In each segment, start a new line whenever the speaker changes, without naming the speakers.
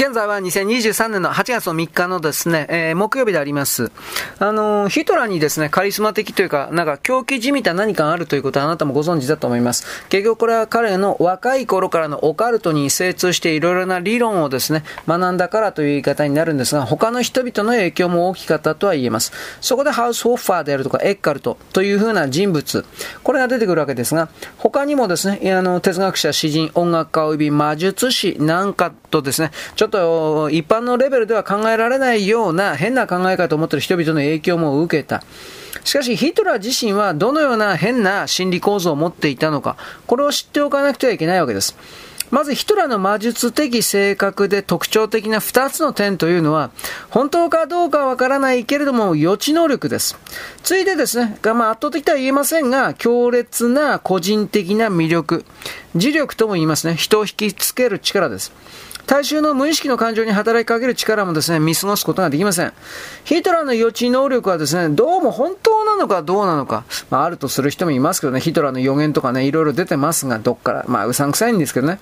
現在は2023年の8月の3日のですね、えー、木曜日であります。あのー、ヒトラーにですね、カリスマ的というか、なんか狂気じみた何かあるということはあなたもご存知だと思います。結局これは彼の若い頃からのオカルトに精通していろいろな理論をですね、学んだからという言い方になるんですが、他の人々の影響も大きかったとは言えます。そこでハウスホッファーであるとか、エッカルトというふうな人物、これが出てくるわけですが、他にもですね、あの、哲学者、詩人、音楽家及び魔術師なんかとですね、ちょっとと一般のレベルでは考えられないような変な考え方を持っている人々の影響も受けた。しかしヒトラー自身はどのような変な心理構造を持っていたのか、これを知っておかなくてはいけないわけです。まずヒトラーの魔術的性格で特徴的な2つの点というのは、本当かどうかわからないけれども予知能力です。ついでですね、まあ、圧倒的とは言えませんが、強烈な個人的な魅力、磁力とも言いますね、人を引きつける力です。大衆の無意識の感情に働きかける力もですね、見過ごすことができません。ヒトラーの予知能力はですね、どうも本当なのかどうなのか、まあ、あるとする人もいますけどね、ヒトラーの予言とかね、いろいろ出てますが、どっから、まあ、うさんくさいんですけどね。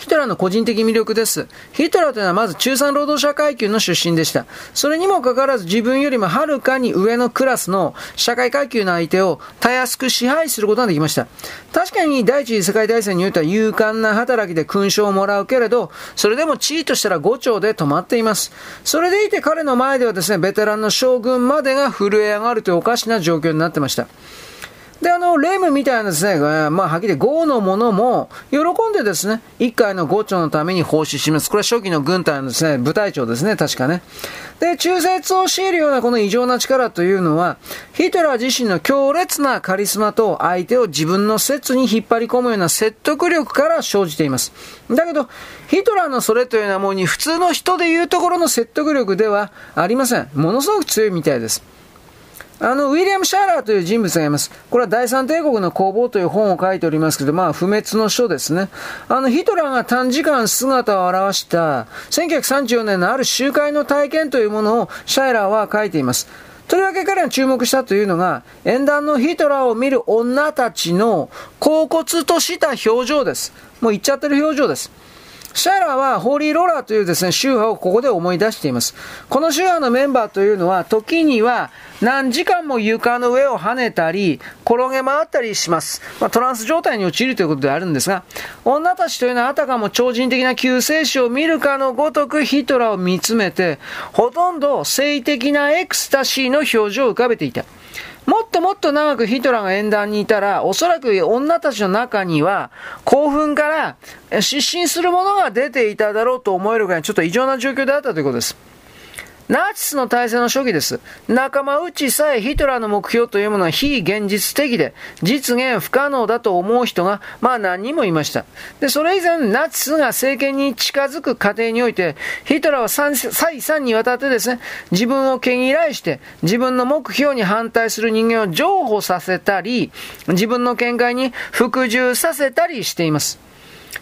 ヒトラーの個人的魅力です。ヒトラーというのはまず中産労働者階級の出身でした。それにもかかわらず自分よりもはるかに上のクラスの社会階級の相手をたやすく支配することができました。確かに第一次世界大戦においては勇敢な働きで勲章をもらうけれど、それでも地位としたら5丁で止まっています。それでいて彼の前ではですね、ベテランの将軍までが震え上がるというおかしな状況になってました。で、あの、レムみたいなですね、まあ、はっきり5のものも、喜んでですね、1回の5丁のために奉仕します。これは初期の軍隊のですね、部隊長ですね、確かね。で、中絶を強いるようなこの異常な力というのは、ヒトラー自身の強烈なカリスマと相手を自分の説に引っ張り込むような説得力から生じています。だけど、ヒトラーのそれというのはもうに普通の人でいうところの説得力ではありません。ものすごく強いみたいです。あの、ウィリアム・シャーラーという人物がいます。これは第三帝国の攻防という本を書いておりますけど、まあ、不滅の書ですね。あの、ヒトラーが短時間姿を現した、1934年のある集会の体験というものをシャーラーは書いています。とりわけ彼が注目したというのが、演談のヒトラーを見る女たちの恍惚とした表情です。もう言っちゃってる表情です。シャーラはホーリーローラーというですね、宗派をここで思い出しています。この宗派のメンバーというのは、時には何時間も床の上を跳ねたり、転げ回ったりします。まあ、トランス状態に陥るということであるんですが、女たちというのはあたかも超人的な救世主を見るかのごとくヒトラーを見つめて、ほとんど性的なエクスタシーの表情を浮かべていた。もっともっと長くヒトラーが演壇にいたら、おそらく女たちの中には、興奮から失神するものが出ていただろうと思えるぐらい、ちょっと異常な状況であったということです。ナチスの体制の初期です。仲間内さえヒトラーの目標というものは非現実的で、実現不可能だと思う人が、まあ何人もいました。で、それ以前、ナチスが政権に近づく過程において、ヒトラーは再三にわたってですね、自分を毛嫌いして、自分の目標に反対する人間を譲歩させたり、自分の見解に服従させたりしています。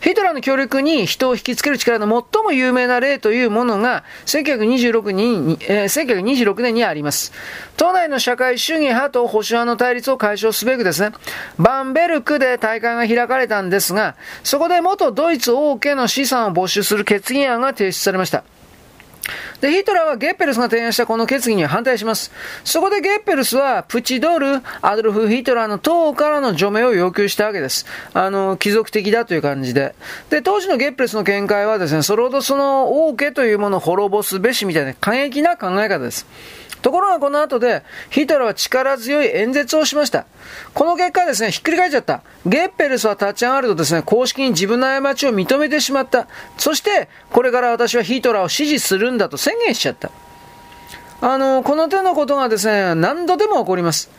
ヒトラーの協力に人を引きつける力の最も有名な例というものが1926年に、えー、1926年にあります。党内の社会主義派と保守派の対立を解消すべくですね、バンベルクで大会が開かれたんですが、そこで元ドイツ王家の資産を没収する決議案が提出されました。で、ヒトラーはゲッペルスが提案したこの決議には反対します。そこでゲッペルスは、プチドル、アドルフ・ヒトラーの党からの除名を要求したわけです。あの、貴族的だという感じで。で、当時のゲッペルスの見解はですね、それほどその王家というものを滅ぼすべしみたいな過激な考え方です。ところがこの後で、ヒトラーは力強い演説をしました。この結果ですね、ひっくり返っちゃった。ゲッペルスは立ち上がるとですね、公式に自分の過ちを認めてしまった。そして、これから私はヒトラーを支持するんだと宣言しちゃった。あの、この手のことがですね、何度でも起こります。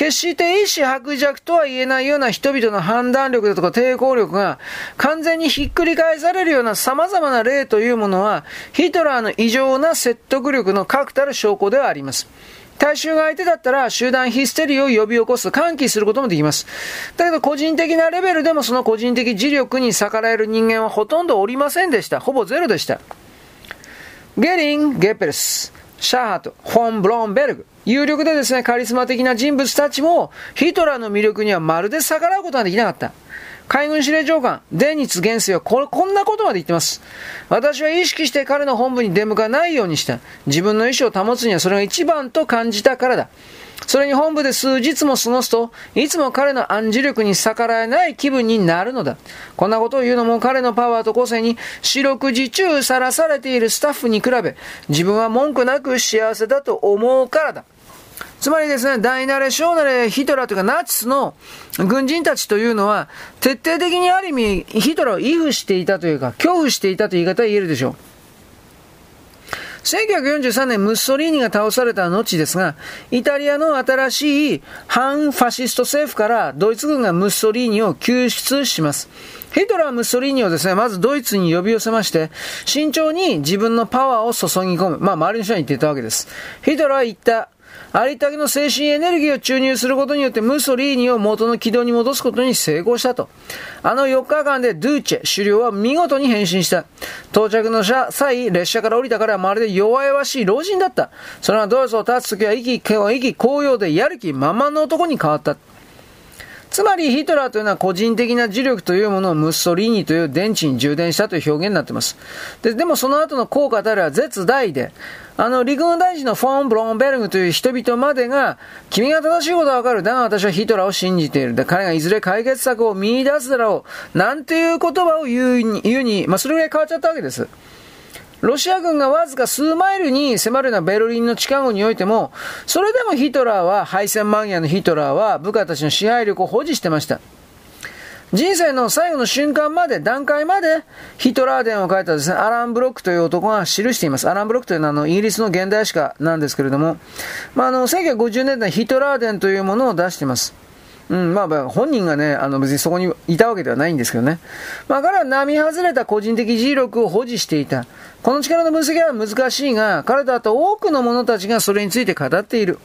決して意志薄弱とは言えないような人々の判断力だとか抵抗力が完全にひっくり返されるような様々な例というものは、ヒトラーの異常な説得力の確たる証拠ではあります。大衆が相手だったら集団ヒステリーを呼び起こす、喚起することもできます。だけど個人的なレベルでもその個人的磁力に逆らえる人間はほとんどおりませんでした。ほぼゼロでした。ゲリン・ゲペルス、シャハト、ホン・ブロンベルグ、有力でですね、カリスマ的な人物たちも、ヒトラーの魅力にはまるで逆らうことができなかった。海軍司令長官、デニツ元帥はここんなことまで言ってます。私は意識して彼の本部に出向かないようにした。自分の意思を保つにはそれが一番と感じたからだ。それに本部で数日も過ごすと、いつも彼の暗示力に逆らえない気分になるのだ。こんなことを言うのも彼のパワーと個性に四六時中さらされているスタッフに比べ、自分は文句なく幸せだと思うからだ。つまりですね、大なれ小なれヒトラーというかナチスの軍人たちというのは、徹底的にある意味ヒトラーを畏怖していたというか、恐怖していたという言い方は言えるでしょう。1943年ムッソリーニが倒された後ですが、イタリアの新しい反ファシスト政府からドイツ軍がムッソリーニを救出します。ヒトラーはムッソリーニをですね、まずドイツに呼び寄せまして、慎重に自分のパワーを注ぎ込む。まあ、周りの人に言っていたわけです。ヒトラーは言った。ありったけの精神エネルギーを注入することによってムッソリーニを元の軌道に戻すことに成功したと。あの4日間でドゥーチェ、首領は見事に変身した。到着の際、列車から降りたからまるで弱々しい老人だった。それはドイツを立つときは息、息、高揚でやる気満々の男に変わった。つまりヒトラーというのは個人的な磁力というものをムッソリーニという電池に充電したという表現になっています。ででもその後の効果たるは絶大で、あの、陸軍大臣のフォン・ブロンベルグという人々までが、君が正しいことはわかる。だが私はヒトラーを信じている。で、彼がいずれ解決策を見出すだろう。なんていう言葉を言うに、言うに、まあ、それぐらい変わっちゃったわけです。ロシア軍がわずか数マイルに迫るようなベルリンの地下壕においても、それでもヒトラーは、敗戦間際のヒトラーは部下たちの支配力を保持してました。人生の最後の瞬間まで、段階まで、ヒトラー伝を書いたですね、アラン・ブロックという男が記しています。アラン・ブロックというのはあの、イギリスの現代史家なんですけれども、まあ、あの、1950年代ヒトラー伝というものを出しています。うん、まあ、本人がね、あの別にそこにいたわけではないんですけどね。まあ、彼は並外れた個人的自力を保持していた。この力の分析は難しいが、彼とあと多くの者たちがそれについて語っている。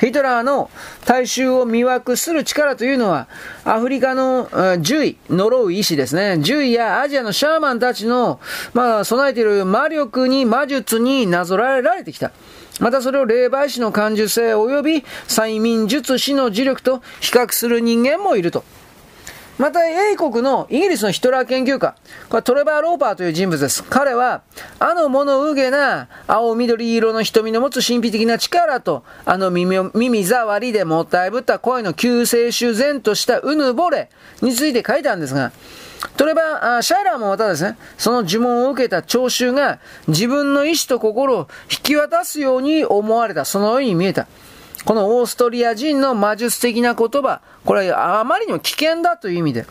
ヒトラーの大衆を魅惑する力というのは、アフリカの獣医、呪う医師ですね。獣医やアジアのシャーマンたちの、まあ、備えている魔力に、魔術になぞらえられてきた。またそれを霊媒師の感受性及び催眠術師の磁力と比較する人間もいると。また、英国のイギリスのヒトラー研究家、これトレバー・ローパーという人物です。彼は、あの物うげな青緑色の瞳の持つ神秘的な力と、あの耳耳障りでもったいぶった声の救世主然としたうぬぼれについて書いたんですが、トレバー、シャイラーもまたですね、その呪文を受けた聴衆が自分の意志と心を引き渡すように思われた。そのように見えた。このオーストリア人の魔術的な言葉、これはあまりにも危険だという意味で、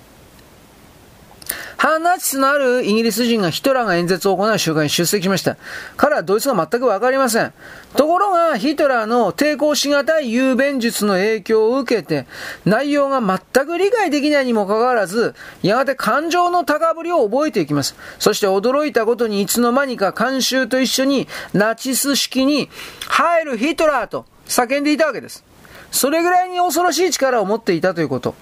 反ナチスのあるイギリス人がヒトラーが演説を行う集会に出席しました。彼はドイツが全くわかりません。ところが、ヒトラーの抵抗しがたい雄弁術の影響を受けて、内容が全く理解できないにもかかわらず、やがて感情の高ぶりを覚えていきます。そして驚いたことにいつの間にか慣習と一緒にナチス式に入るヒトラーと叫んでいたわけです。それぐらいに恐ろしい力を持っていたということ。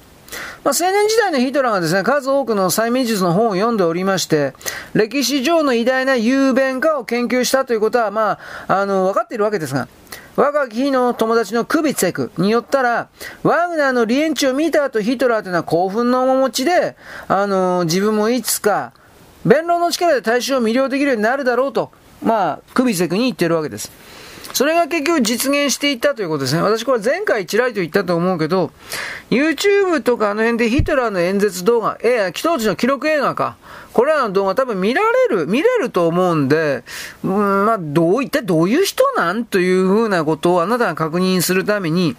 まあ、青年時代のヒトラーがですね、数多くの催眠術の本を読んでおりまして、歴史上の偉大な雄弁家を研究したということは、まあ、あの、分かっているわけですが、若き日の友達のクビツェクによったら、ワグナーのリエンチを見た後ヒトラーというのは興奮の面持ちで、あの、自分もいつか、弁論の力で大衆を魅了できるようになるだろうと、まあ、クビツェクに言ってるわけです。それが結局実現していったということですね。私これ前回ちらりと言ったと思うけど、YouTube とかあの辺でヒトラーの演説動画、え、当時の記録映画か。これらの動画多分見られる、見れると思うんで、うん、まあ、どう、一体どういう人なん？というふうなことをあなたが確認するために、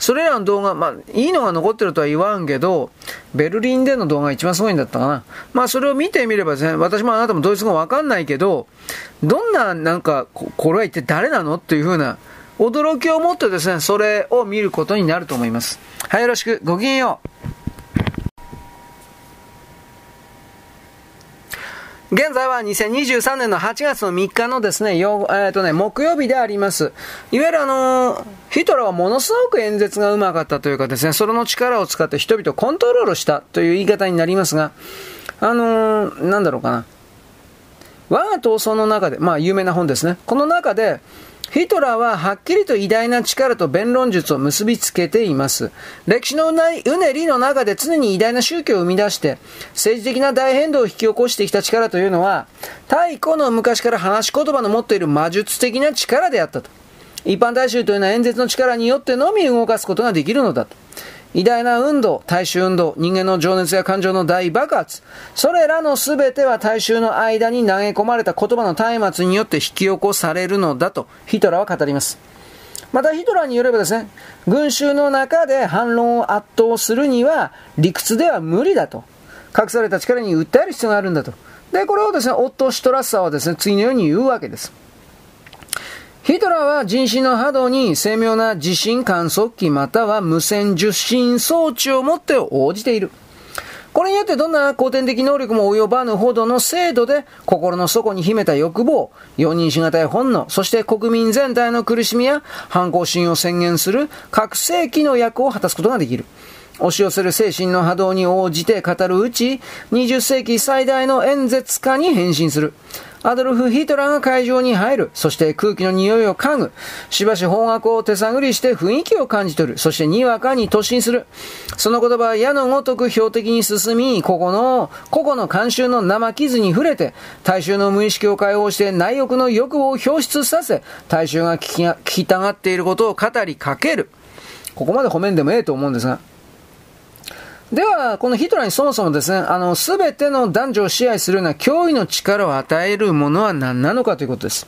それらの動画、まあ、いいのが残ってるとは言わんけど、ベルリンでの動画が一番すごいんだったかな。まあ、それを見てみればですね、私もあなたもドイツ語わかんないけど、どんな、なんか、これは一体誰なのっていうふうな、驚きを持ってですね、それを見ることになると思います。はい、よろしく。ごきげんよう。現在は2023年の8月の3日のですね、よえー、とね、木曜日であります。いわゆるあのー、ヒトラーはものすごく演説がうまかったというかですね、それの力を使って人々をコントロールしたという言い方になりますが、あのー、なんだろうかな。我が闘争の中で、まあ有名な本ですね。この中で、ヒトラーははっきりと偉大な力と弁論術を結びつけています。歴史のうねりの中で常に偉大な宗教を生み出して、政治的な大変動を引き起こしてきた力というのは、太古の昔から話し言葉の持っている魔術的な力であったと。一般大衆というのは演説の力によってのみ動かすことができるのだと。偉大な運動、大衆運動、人間の情熱や感情の大爆発、それらの全ては大衆の間に投げ込まれた言葉の松明によって引き起こされるのだとヒトラーは語ります。またヒトラーによればですね、群衆の中で反論を圧倒するには理屈では無理だと。隠された力に訴える必要があるんだと。で、これをですね、オット・シトラッサーはですね、次のように言うわけです。ヒトラーは人身の波動に精妙な地震観測器または無線受信装置を持って応じている。これによってどんな後天的能力も及ばぬほどの精度で心の底に秘めた欲望、容認しがたい本能、そして国民全体の苦しみや反抗心を宣言する覚醒器の役を果たすことができる。押し寄せる精神の波動に応じて語るうち、20世紀最大の演説家に変身する。アドルフ・ヒトラーが会場に入る。そして空気の匂いを嗅ぐ。しばし方角を手探りして雰囲気を感じ取る。そしてにわかに突進する。その言葉は矢のごとく標的に進み、ここの、個々の慣習の生傷に触れて、大衆の無意識を解放して内欲の欲望を表出させ、大衆が聞き聞きたがっていることを語りかける。ここまで褒めんでもええと思うんですが。では、このヒトラーにそもそもですね、あの、すべての男女を支配するような脅威の力を与えるものは何なのかということです。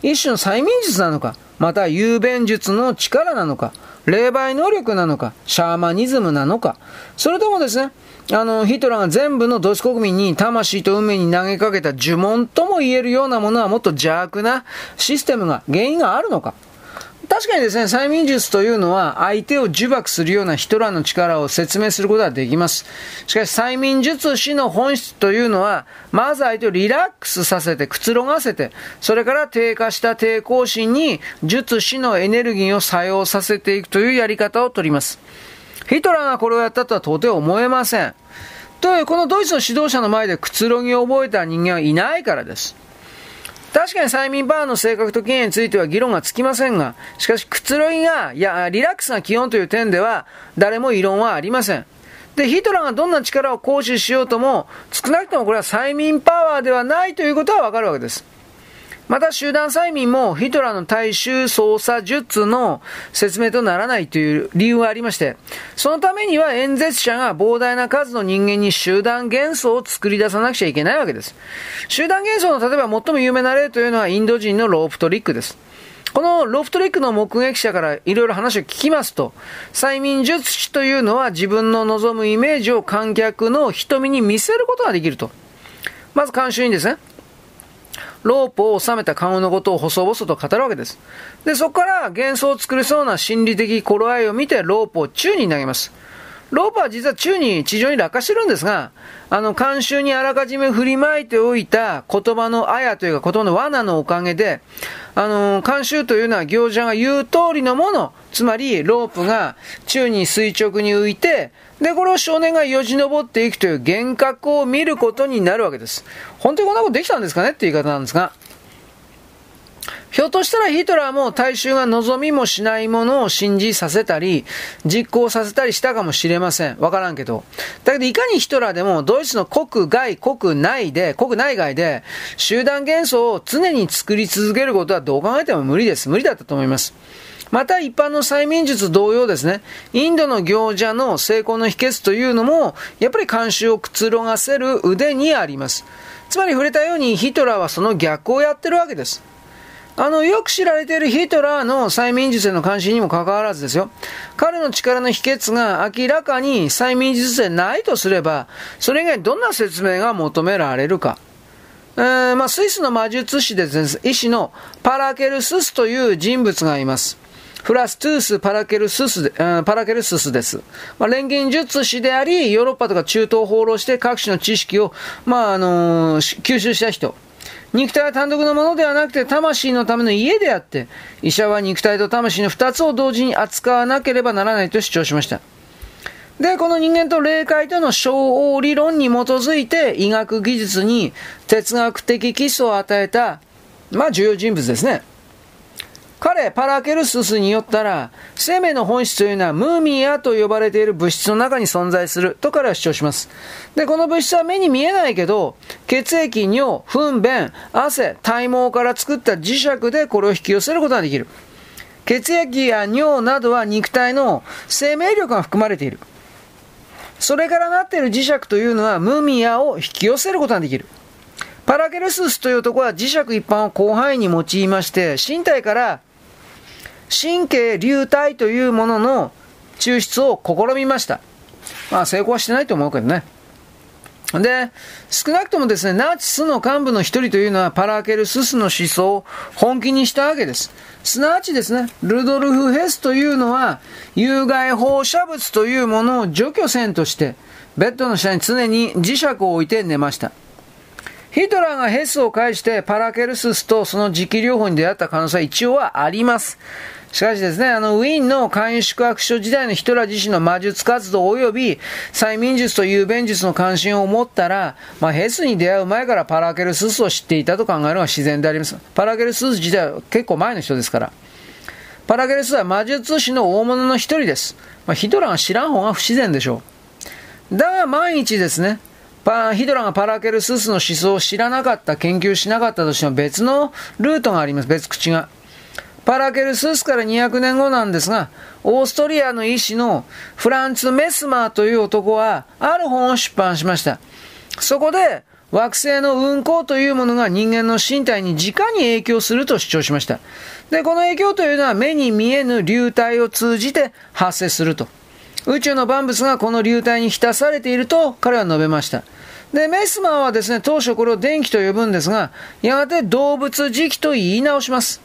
一種の催眠術なのか、または雄弁術の力なのか、霊媒能力なのか、シャーマニズムなのか、それともですね、あの、ヒトラーが全部のドイツ国民に魂と運命に投げかけた呪文とも言えるようなものはもっと邪悪なシステムが、原因があるのか。確かにですね、催眠術というのは相手を呪縛するようなヒトラーの力を説明することはできます。しかし催眠術師の本質というのは、まず相手をリラックスさせて、くつろがせて、それから低下した抵抗心に術師のエネルギーを作用させていくというやり方をとります。ヒトラーがこれをやったとは到底思えません。という、このドイツの指導者の前でくつろぎを覚えた人間はいないからです。確かに催眠バーの性格と起源については議論がつきませんが、しかしくつろいが、いや、リラックスが基本という点では、誰も異論はありません。で、ヒトラーがどんな力を行使しようとも、少なくともこれは催眠パワーではないということはわかるわけです。また集団催眠もヒトラーの大衆操作術の説明とならないという理由がありまして、そのためには演説者が膨大な数の人間に集団幻想を作り出さなくちゃいけないわけです。集団幻想の例えば最も有名な例というのはインド人のロープトリックです。このロフトリックの目撃者からいろいろ話を聞きますと、催眠術師というのは自分の望むイメージを観客の瞳に見せることができると。まず監修にですね、ロープを収めた顔のことを細々と語るわけです。で、そこから幻想を作りそうな心理的頃合いを見てロープを宙に投げます。ロープは実は宙に地上に落下してるんですが、あの、慣習にあらかじめ振りまいておいた言葉のあやというか言葉の罠のおかげで、あの、慣習というのは行者が言う通りのもの、つまりロープが宙に垂直に浮いて、で、これを少年がよじ登っていくという幻覚を見ることになるわけです。本当にこんなことできたんですかねって言い方なんですが。ひょっとしたらヒトラーも大衆が望みもしないものを信じさせたり、実行させたりしたかもしれません。わからんけど。だけどいかにヒトラーでもドイツの国外、国内で、国内外で集団幻想を常に作り続けることはどう考えても無理です。無理だったと思います。また一般の催眠術同様ですね、インドの行者の成功の秘訣というのも、やっぱり慣習をくつろがせる腕にあります。つまり触れたようにヒトラーはその逆をやってるわけです。あの、よく知られているヒトラーの催眠術への関心にもかかわらずですよ。彼の力の秘訣が明らかに催眠術でないとすれば、それ以外どんな説明が求められるか。えー、まあ、スイスの魔術師でです、ね、医師のパラケルススという人物がいます。フラストゥース・パラケルススで、うんパラケルススです。まあ、錬金術師であり、ヨーロッパとか中東を放浪して各種の知識を、まあ、あのー、吸収した人。肉体は単独のものではなくて魂のための家であって、医者は肉体と魂の二つを同時に扱わなければならないと主張しました。で、この人間と霊界との小王理論に基づいて医学技術に哲学的基礎を与えた、まあ重要人物ですね。彼、パラケルススによったら、生命の本質というのはムーミアと呼ばれている物質の中に存在すると彼は主張します。で、この物質は目に見えないけど、血液、尿、糞便、汗、体毛から作った磁石でこれを引き寄せることができる。血液や尿などは肉体の生命力が含まれている。それからなっている磁石というのはムーミアを引き寄せることができる。パラケルススという男は磁石一般を広範囲に用いまして、身体から神経流体というものの抽出を試みました。まあ成功はしてないと思うけどね。で、少なくともですね、ナチスの幹部の一人というのはパラケルススの思想を本気にしたわけです。すなわちですね、ルドルフ・ヘスというのは、有害放射物というものを除去せんとして、ベッドの下に常に磁石を置いて寝ました。ヒトラーがヘスを介してパラケルススとその磁気療法に出会った可能性は一応はあります。しかしですね、あの、ウィーンの簡易宿泊所時代のヒトラー自身の魔術活動及び催眠術という弁術の関心を持ったら、まあ、ヘスに出会う前からパラケルススを知っていたと考えるのが自然であります。パラケルスス自体は結構前の人ですから。パラケルスは魔術師の大物の一人です。まあ、ヒトラーが知らん方が不自然でしょう。だが毎日ですね、パヒトラがパラケルススの思想を知らなかった、研究しなかったとしても別のルートがあります。別口が。パラケルスースから200年後なんですが、オーストリアの医師のフランツ・メスマーという男は、ある本を出版しました。そこで、惑星の運行というものが人間の身体に直に影響すると主張しました。で、この影響というのは目に見えぬ流体を通じて発生すると。宇宙の万物がこの流体に浸されていると彼は述べました。で、メスマーはですね、当初これを電気と呼ぶんですが、やがて動物磁気と言い直します。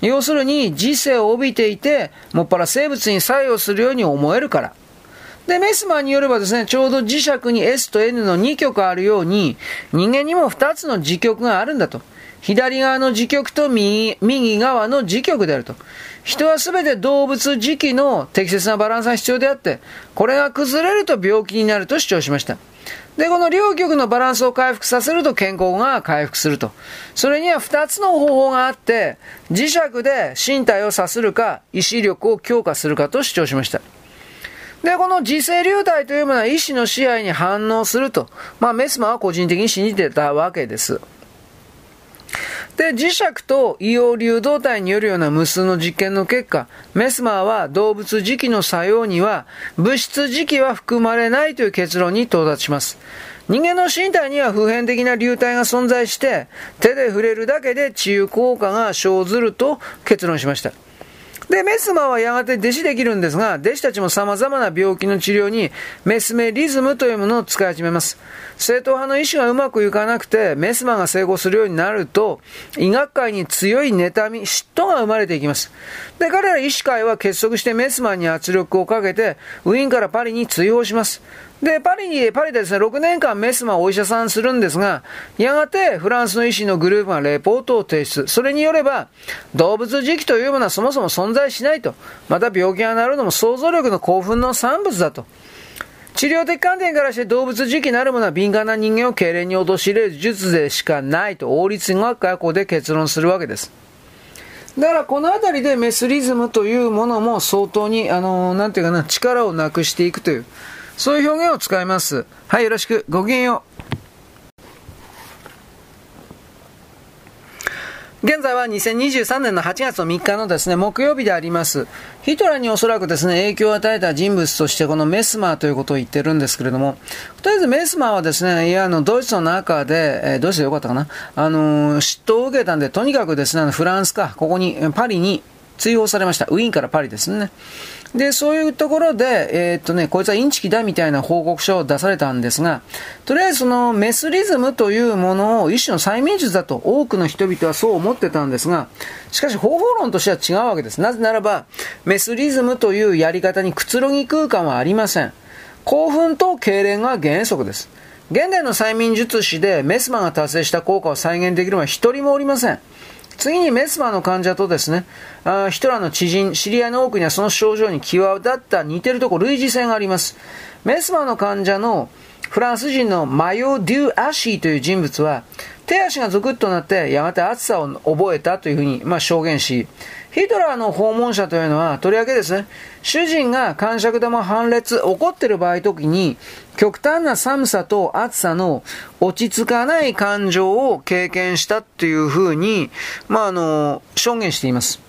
要するに、時世を帯びていて、もっぱら生物に作用するように思えるから。で、メスマンによればですね、ちょうど磁石に S と N の2極あるように、人間にも2つの磁極があるんだと。左側の磁極と右右側の磁極であると。人はすべて動物磁気の適切なバランスが必要であって、これが崩れると病気になると主張しました。で、この両極のバランスを回復させると健康が回復すると。それには2つの方法があって、磁石で身体をさするか、意志力を強化するかと主張しました。で、この磁性流体というものは意志の支配に反応すると、まあ、メスマは個人的に信じてたわけです。で、磁石と硫黄流動体によるような無数の実験の結果、メスマーは動物磁気の作用には物質磁気は含まれないという結論に到達します。人間の身体には普遍的な流体が存在して、手で触れるだけで治癒効果が生ずると結論しました。で、メスマはやがて弟子できるんですが、弟子たちも様々な病気の治療にメスメリズムというものを使い始めます。正統派の医師がうまくいかなくて、メスマが成功するようになると、医学界に強い妬み、嫉妬が生まれていきます。で、彼ら医師会は結束してメスマンに圧力をかけて、ウィーンからパリに追放します。で、パリに、パリでですね、6年間メスマお医者さんするんですが、やがてフランスの医師のグループがレポートを提出。それによれば、動物磁気というものはそもそも存在しないと。また病気がなるのも想像力の興奮の産物だと。治療的観点からして動物磁気なるものは敏感な人間を痙攣に陥れる術でしかないと王立医学会はここで結論するわけです。だからこの辺りでメスリズムというものも相当に、あの、なんていうかな、力をなくしていくという。そういう表現を使います。はい、よろしく。ごきげんよう。現在は2023年の8月の3日のですね、木曜日であります。ヒトラーにおそらくですね、影響を与えた人物としてこのメスマーということを言ってるんですけれども、とりあえずメスマーはですね、いや、あの、ドイツの中で、えー、ドイツでよかったかな、あのー、嫉妬を受けたんで、とにかくですね、フランスか、ここに、パリに追放されました。ウィーンからパリですね。で、そういうところで、えー、っとね、こいつはインチキだみたいな報告書を出されたんですが、とりあえずそのメスリズムというものを一種の催眠術だと多くの人々はそう思ってたんですが、しかし方法論としては違うわけです。なぜならば、メスリズムというやり方にくつろぎ空間はありません。興奮と痙攣が原則です。現代の催眠術師でメスマンが達成した効果を再現できるのは一人もおりません。次にメスマの患者とですね、あヒトラーの知人、知り合いの多くにはその症状に際立った似てるところ、類似性があります。メスマの患者のフランス人のマヨ・デュ・アシーという人物は、手足がゾクッとなって、やがて暑さを覚えたというふうに、まあ、証言し、ヒトラーの訪問者というのは、とりわけですね、主人が感触玉反列、怒ってる場合時に、極端な寒さと暑さの落ち着かない感情を経験したっていうふうに、まあ、あの、証言しています。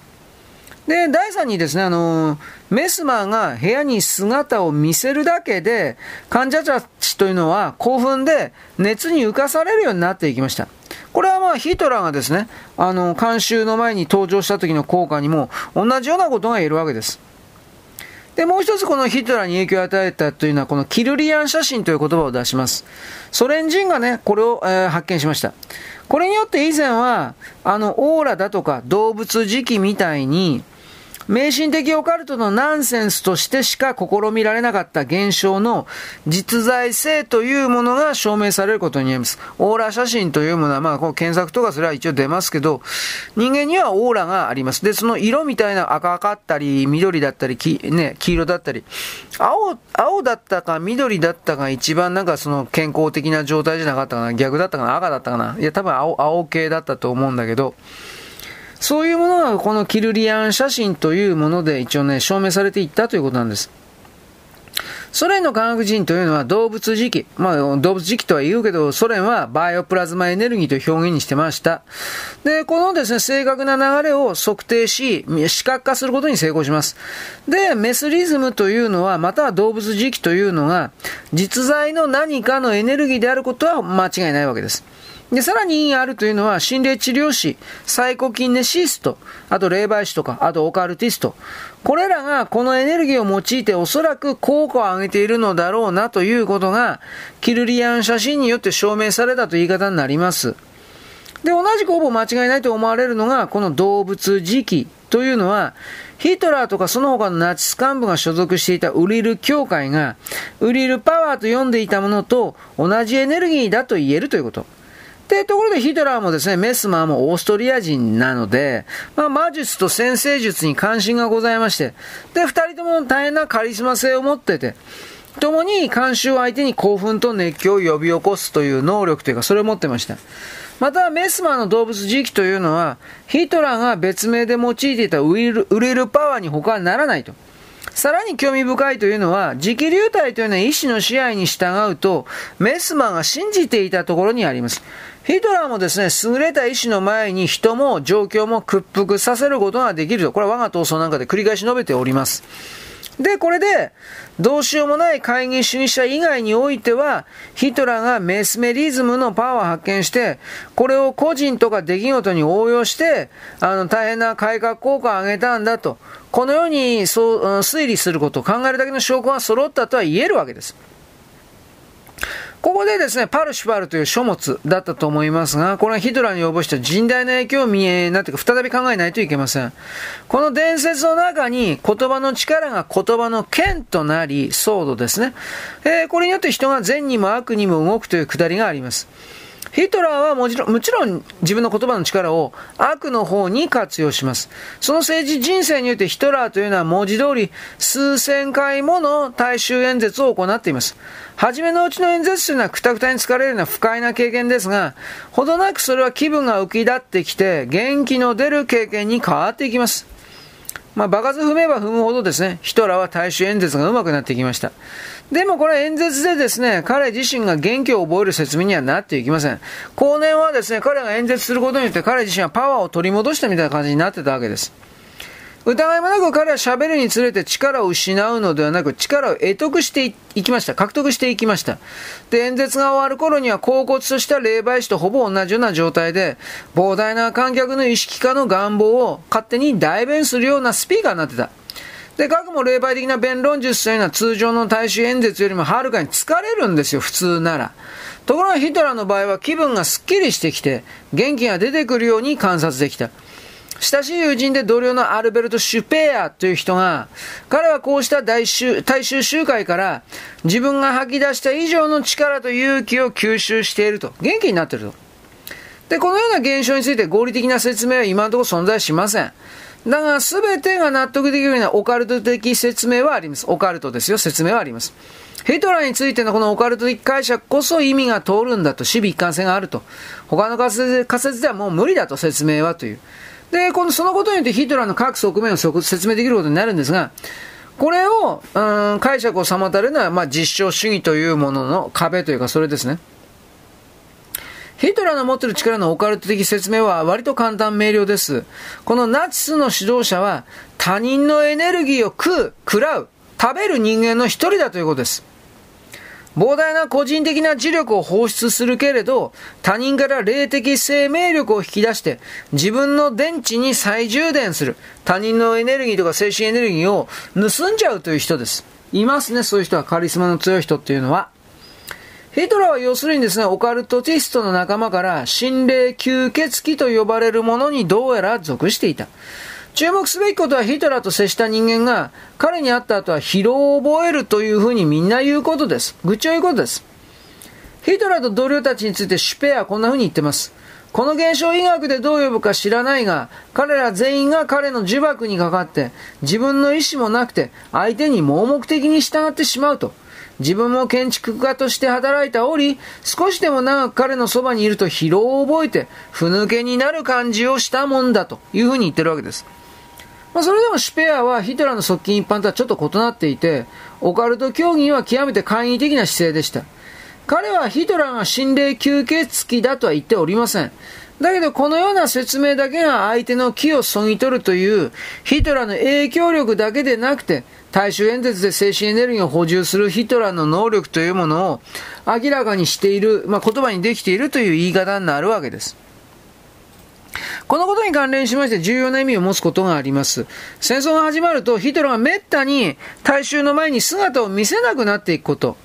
で、第3にですね、あの、メスマーが部屋に姿を見せるだけで、患者たちというのは興奮で熱に浮かされるようになっていきました。はまヒトラーがですね、あの、監修の前に登場した時の効果にも同じようなことが言えるわけです。で、もう一つこのヒトラーに影響を与えたというのは、このキルリアン写真という言葉を出します。ソ連人がね、これを、えー、発見しました。これによって以前は、あの、オーラだとか動物磁気みたいに、迷信的オカルトのナンセンスとしてしか試みられなかった現象の実在性というものが証明されることになります。オーラ写真というものは、まあ、こう検索とかそれは一応出ますけど、人間にはオーラがあります。で、その色みたいな赤かったり、緑だったり、きね、黄色だったり、青、青だったか緑だったか一番なんかその健康的な状態じゃなかったかな、逆だったかな、赤だったかな。いや、多分青、青系だったと思うんだけど、そういうものがこのキルリアン写真というもので一応ね、証明されていったということなんです。ソ連の科学人というのは動物磁気。まあ、動物磁気とは言うけど、ソ連はバイオプラズマエネルギーと表現にしてました。で、このですね、正確な流れを測定し、視覚化することに成功します。で、メスリズムというのは、または動物磁気というのが、実在の何かのエネルギーであることは間違いないわけです。で、さらにあるというのは、心霊治療師、サイコキンネシスト、あと霊媒師とか、あとオカルティスト。これらがこのエネルギーを用いておそらく効果を上げているのだろうなということが、キルリアン写真によって証明されたという言い方になります。で、同じくほぼ間違いないと思われるのが、この動物磁気というのは、ヒトラーとかその他のナチス幹部が所属していたウリル協会が、ウリルパワーと呼んでいたものと同じエネルギーだと言えるということ。で、ところでヒトラーもですね、メスマーもオーストリア人なので、まあ、魔術と先生術に関心がございまして、で、二人とも大変なカリスマ性を持ってて、共に監修相手に興奮と熱狂を呼び起こすという能力というか、それを持ってました。また、メスマーの動物磁気というのは、ヒトラーが別名で用いていたウリルウリルパワーに他はならないと。さらに興味深いというのは、磁気流体というのは意志の支配に従うと、メスマーが信じていたところにあります。ヒトラーもですね、優れた意志の前に人も状況も屈服させることができると。これは我が闘争なんかで繰り返し述べております。で、これで、どうしようもない会議主義者以外においては、ヒトラーがメスメリズムのパワーを発見して、これを個人とか出来事に応用して、あの、大変な改革効果を上げたんだと、このように、そう、推理すること、考えるだけの証拠が揃ったとは言えるわけです。ここでですね、パルシュパルという書物だったと思いますが、これはヒトラーに及ぼした甚大な影響を見え、なんていうか再び考えないといけません。この伝説の中に言葉の力が言葉の剣となり、騒動ですね。えー、これによって人が善にも悪にも動くというくだりがあります。ヒトラーはもちろん、もちろん自分の言葉の力を悪の方に活用します。その政治人生においてヒトラーというのは文字通り数千回もの大衆演説を行っています。初めのうちの演説というのはくたくたに疲れるような不快な経験ですが、ほどなくそれは気分が浮き立ってきて元気の出る経験に変わっていきます。まあ、場数踏めば踏むほどですね、ヒトラーは大衆演説が上手くなってきました。でもこれ演説でですね、彼自身が元気を覚える説明にはなっていきません。後年はですね、彼が演説することによって彼自身はパワーを取り戻したみたいな感じになってたわけです。疑いもなく彼は喋るにつれて力を失うのではなく力を得得していきました。獲得していきました。で、演説が終わる頃には恍惚とした霊媒師とほぼ同じような状態で膨大な観客の意識化の願望を勝手に代弁するようなスピーカーになってた。で、かくも霊媒的な弁論術というのは通常の大衆演説よりもはるかに疲れるんですよ、普通なら。ところがヒトラーの場合は気分がスッキリしてきて、元気が出てくるように観察できた。親しい友人で同僚のアルベルト・シュペアという人が、彼はこうした大衆大衆集会から自分が吐き出した以上の力と勇気を吸収していると。元気になっていると。で、このような現象について合理的な説明は今のところ存在しません。だが、すべてが納得できるようなオカルト的説明はあります。オカルトですよ、説明はあります。ヒトラーについてのこのオカルト的解釈こそ意味が通るんだと、守備一貫性があると。他の仮説仮説ではもう無理だと説明はという。で、この、そのことによってヒトラーの各側面を説明できることになるんですが、これを、うん、解釈を妨げるのは、まあ、実証主義というものの壁というか、それですね。ヒトラーの持ってる力のオカルト的説明は割と簡単明瞭です。このナチスの指導者は他人のエネルギーを食う、食らう、食べる人間の一人だということです。膨大な個人的な磁力を放出するけれど、他人から霊的生命力を引き出して、自分の電池に再充電する。他人のエネルギーとか精神エネルギーを盗んじゃうという人です。いますね、そういう人は。カリスマの強い人っていうのは。ヒトラーは要するにですね、オカルトティストの仲間から心霊吸血鬼と呼ばれるものにどうやら属していた。注目すべきことはヒトラーと接した人間が彼に会った後は疲労を覚えるというふうにみんな言うことです。愚痴を言うことです。ヒトラーと同僚たちについてシュペアはこんなふうに言ってます。この現象医学でどう呼ぶか知らないが、彼ら全員が彼の呪縛にかかって、自分の意思もなくて、相手に盲目的に従ってしまうと。自分も建築家として働いた折、少しでも長く彼のそばにいると疲労を覚えて、ふぬけになる感じをしたもんだというふうに言ってるわけです。まあ、それでもシュペアはヒトラーの側近一般とはちょっと異なっていて、オカルト競技には極めて簡易的な姿勢でした。彼はヒトラーが心霊吸血鬼だとは言っておりません。だけど、このような説明だけが相手の気をそぎ取るという、ヒトラーの影響力だけでなくて、大衆演説で精神エネルギーを補充するヒトラーの能力というものを明らかにしている、まあ、言葉にできているという言い方になるわけです。このことに関連しまして重要な意味を持つことがあります。戦争が始まるとヒトラーが滅多に大衆の前に姿を見せなくなっていくこと。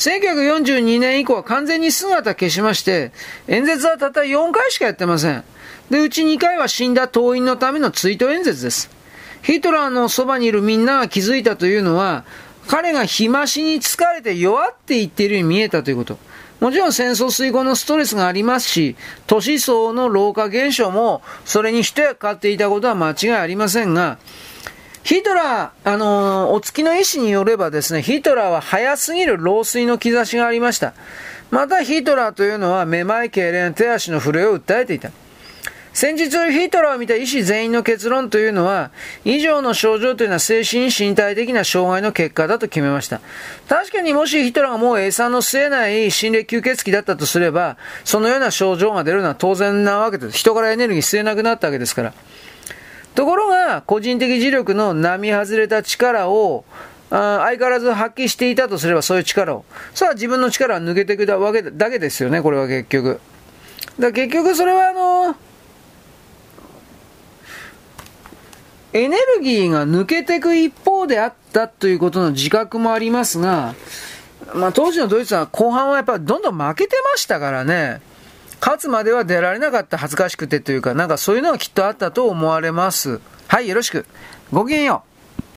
1942年以降は完全に姿消しまして、演説はたった4回しかやってません。で、うち2回は死んだ党員のための追悼演説です。ヒトラーのそばにいるみんなが気づいたというのは、彼が日増しに疲れて弱っていっているように見えたということ。もちろん戦争遂行のストレスがありますし、都市層の老化現象もそれに一役買っていたことは間違いありませんが、ヒトラー、あのー、お月の医師によればですね、ヒトラーは早すぎる老衰の兆しがありました。またヒトラーというのはめまい、痙攣、手足の震えを訴えていた。先日ヒトラーを見た医師全員の結論というのは、以上の症状というのは精神身体的な障害の結果だと決めました。確かにもしヒトラーがもう A さんの吸えない心霊吸血鬼だったとすれば、そのような症状が出るのは当然なわけです。人からエネルギー吸えなくなったわけですから。ところが、個人的磁力の並外れた力を、あ相変わらず発揮していたとすればそういう力を。それは自分の力は抜けていくわけだけですよね、これは結局。だ結局それはあのエネルギーが抜けていく一方であったということの自覚もありますが、まあ、当時のドイツは後半はやっぱりどんどん負けてましたからね、勝つまでは出られなかった恥ずかしくてというか、なんかそういうのはきっとあったと思われます。はい、よろしく。ごきげんよう。